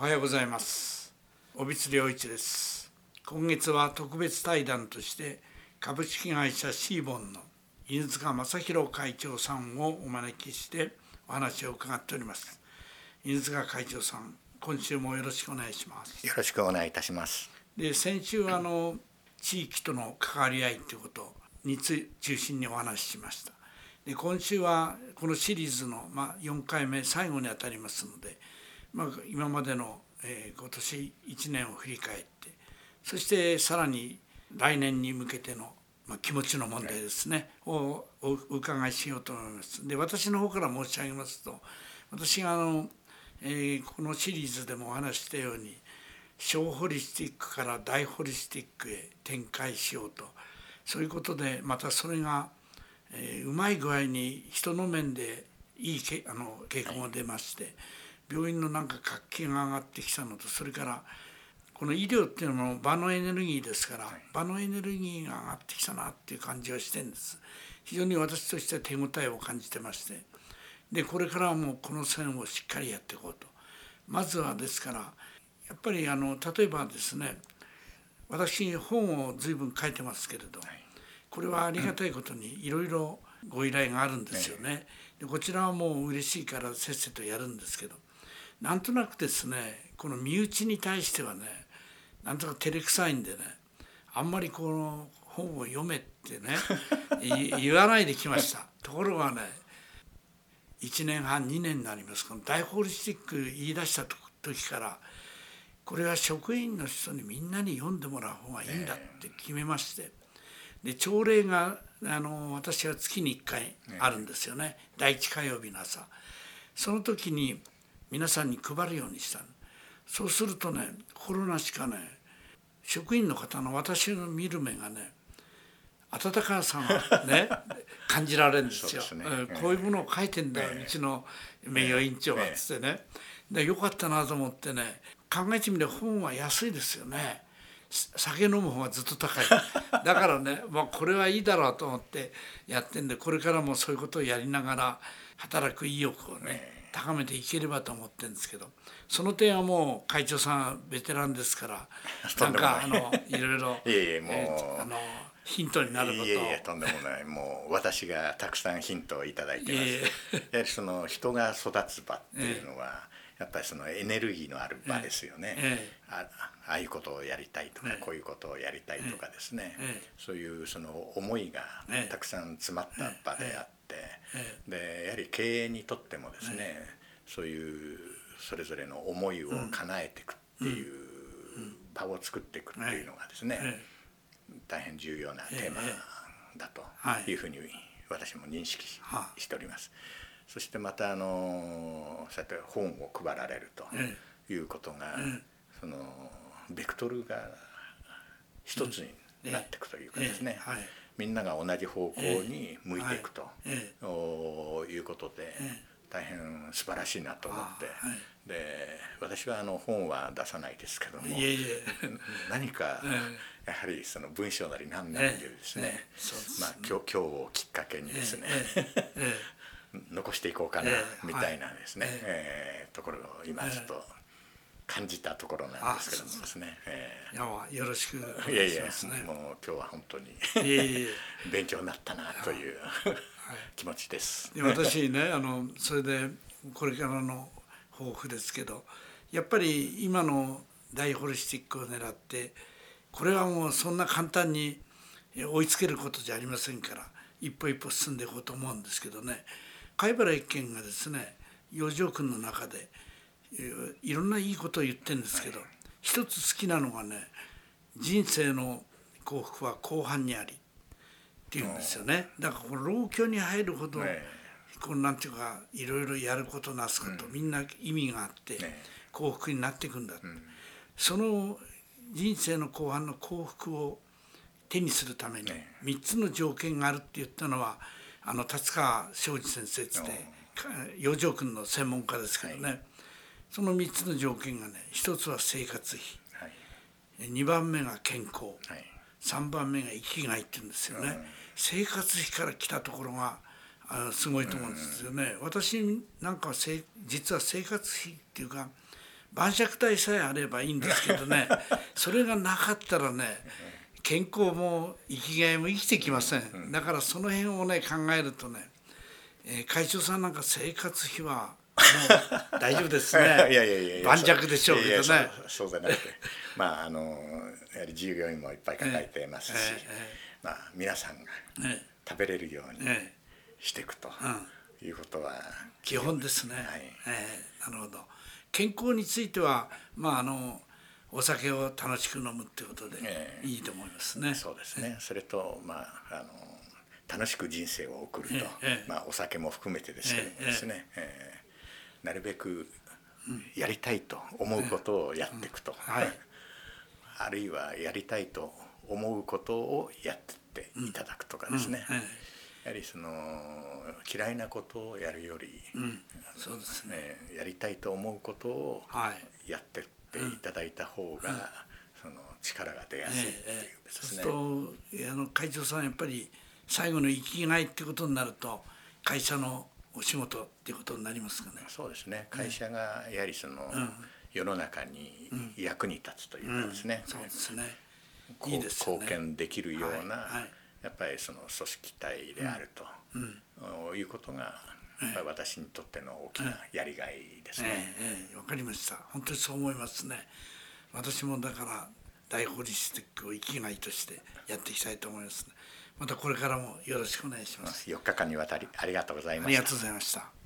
おはようございます。小光良一です。今月は特別対談として株式会社シーボンの犬塚正弘会長さんをお招きしてお話を伺っております。犬塚会長さん今週もよろしくお願いします。よろしくお願いいたします。で先週あの地域との関わり合いということにつ中心にお話ししました。で今週はこのシリーズの、まあ、4回目最後にあたりますので、まあ、今までの、えー、今年1年を振り返ってそしてさらに来年に向けての、まあ、気持ちの問題ですね、はい、をお伺いしようと思います。で私の方から申し上げますと私があの、えー、このシリーズでもお話したように小ホリスティックから大ホリスティックへ展開しようとそういうことでまたそれがえー、うまい具合に人の面でいいけあの傾向が出まして、病院のなんか活気が上がってきたのとそれからこの医療っていうのも場のエネルギーですから、場のエネルギーが上がってきたなっていう感じはしてるんです。非常に私としては手応えを感じてまして。でこれからはもうこの線をしっかりやっていこうと。まずはですからやっぱりあの例えばですね私本を随分書いてますけれど、これはありがたいことにいろいろご依頼があるんですよね。でこちらはもう嬉しいからせっせとやるんですけどなんとなくですねこの身内に対してはねなんとか照れくさいんでねあんまりこの本を読めってね 言わないできました。ところがね1年半2年になります。この大ホリスティック言い出した時からこれは職員の人にみんなに読んでもらう方がいいんだって決めましてで朝礼があの私は月に1回あるんですよね、ね、第1火曜日の朝。その時に皆さんに配るようにしたそうするとね心なしかね職員の方の私の見る目がね温かさがね 感じられるんですよ。すね、こういうものを書いてんだよ、うちの名誉委員長がっつってね。でよかったなと思ってね考えてみれば本は安いですよね。酒飲む方がずっと高い。だからね、まあ、これはいいだろうと思ってやってんでこれからもそういうことをやりながら働く意欲をね高めていければと思ってるんですけどその点はもう会長さんベテランですから なんかあのいろいろ いえいえもう、えー、あのヒントになることいえいえとんでもない。もう私がたくさんヒントを頂いてます。やはりその人が育つ場っていうのは、やっぱりそのエネルギーのある場ですよね。あああいうことをやりたいとか、こういうことをやりたいとかですね、そういうその思いがたくさん詰まった場であって、でやはり経営にとってもですね、そういうそれぞれの思いを叶えていくっていう場を作っていくっていうのがですね、大変重要なテーマだとい。うふうに私も認識しております。そしてまたあのそうやって本を配られるということが、そのベクトルが一つになっていくというかですね、みんなが同じ方向に向いていくと、いうことで、大変素晴らしいなと思って、で私はあの本は出さないですけども 何かやはりその文章なり何なりでですね,、まあ、今日をきっかけにですね、残していこうかなみたいなですね、えー、ところを今ちょっと感じたところなんですけどもですね。えー、いやよろしくお願いします、ね、いやいやもう今日は本当に勉強になったなという気持ちです。で私ねあのそれでこれからの抱負ですけどやっぱり今の大ホリスティックを狙ってこれはもうそんな簡単に追いつけることじゃありませんから一歩一歩進んでいこうと思うんですけどね。貝原一見がですね四条君の中でいろんないいことを言ってるんですけど一つ好きなのがね人生の幸福は後半にありっていうんですよね。だからこの老境に入るほど、このなんていうかいろいろやることなすこと、みんな意味があって、幸福になっていくんだ、その人生の後半の幸福を手にするために3つの条件があるって言ったのはあの達川昌司先生っつって養生君の専門家ですけどね、はい、その3つの条件がね1つは生活費、はい、2番目が健康、はい、3番目が生きがいって言うんですよね、うん、生活費から来たところがあすごいと思うんですよね、うん、私なんかせ実は生活費っていうか晩酌体さえあればいいんですけどね。それがなかったらね健康も生きがいも生きてきません。だからその辺をね考えるとね、えー、会長さんなんか生活費は大丈夫ですね。いやいやいや盤石でしょうけどね。そうじゃなくて。まああのやはり従業員もいっぱい抱えてますし、まあ皆さんが食べれるようにしていくということは、基本ですね、はい。えー、なるほど。健康についてはまああのお酒を楽しく飲むってことでいいと思いますね。えー、そうですね。それとまああの楽しく人生を送ると、えー、まあお酒も含めてですけどもですね、えー、なるべくやりたいと思うことをやっていくと、はい、あるいはやりたいと思うことをやっていただくとかですね。やはりその嫌いなことをやるより、うん、そうですね、やりたいと思うことをやってっていただいた方が、うん、その力が出やすいっていうですね。そうするとあの会長さんやっぱり最後の生きがいってことになると会社のお仕事っていうことになりますかね。そうですね。会社がやはりその、うん、世の中に役に立つというかですね。そうですね。いいですね貢献できるような、やっぱりその組織体であると、うん、いうことがやっ私にとっての大きなやりがいですね。わ、えええ、かりました。本当にそう思いますね。私もだから大ホリスティックを生きがいとしてやっていきたいと思います、ね。またこれからもよろしくお願いします。4日間にわたりありがとうございました。ありがとうございました。